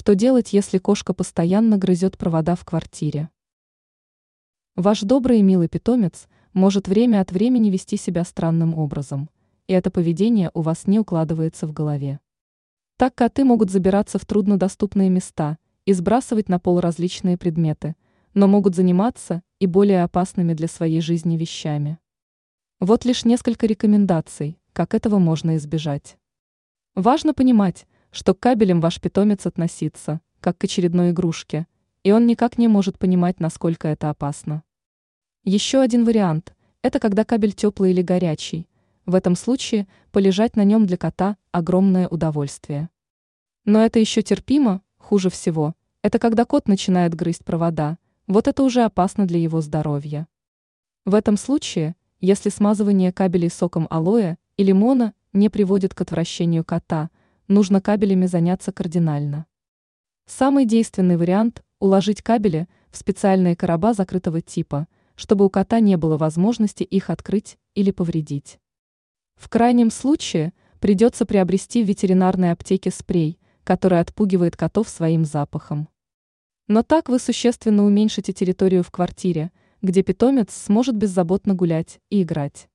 Что делать, если кошка постоянно грызет провода в квартире? Ваш добрый и милый питомец может время от времени вести себя странным образом, и это поведение у вас не укладывается в голове. Так коты могут забираться в труднодоступные места и сбрасывать на пол различные предметы, но могут заниматься и более опасными для своей жизни вещами. Вот лишь несколько рекомендаций, как этого можно избежать. Важно понимать, что к кабелям ваш питомец относится, как к очередной игрушке, и он никак не может понимать, насколько это опасно. Еще один вариант – это когда кабель теплый или горячий. В этом случае полежать на нем для кота – огромное удовольствие. Но это еще терпимо, хуже всего – это когда кот начинает грызть провода, вот это уже опасно для его здоровья. В этом случае, если смазывание кабелей соком алоэ и лимона не приводит к отвращению кота – нужно кабелями заняться кардинально. Самый действенный вариант – уложить кабели в специальные короба закрытого типа, чтобы у кота не было возможности их открыть или повредить. В крайнем случае придется приобрести в ветеринарной аптеке спрей, который отпугивает котов своим запахом. Но так вы существенно уменьшите территорию в квартире, где питомец сможет беззаботно гулять и играть.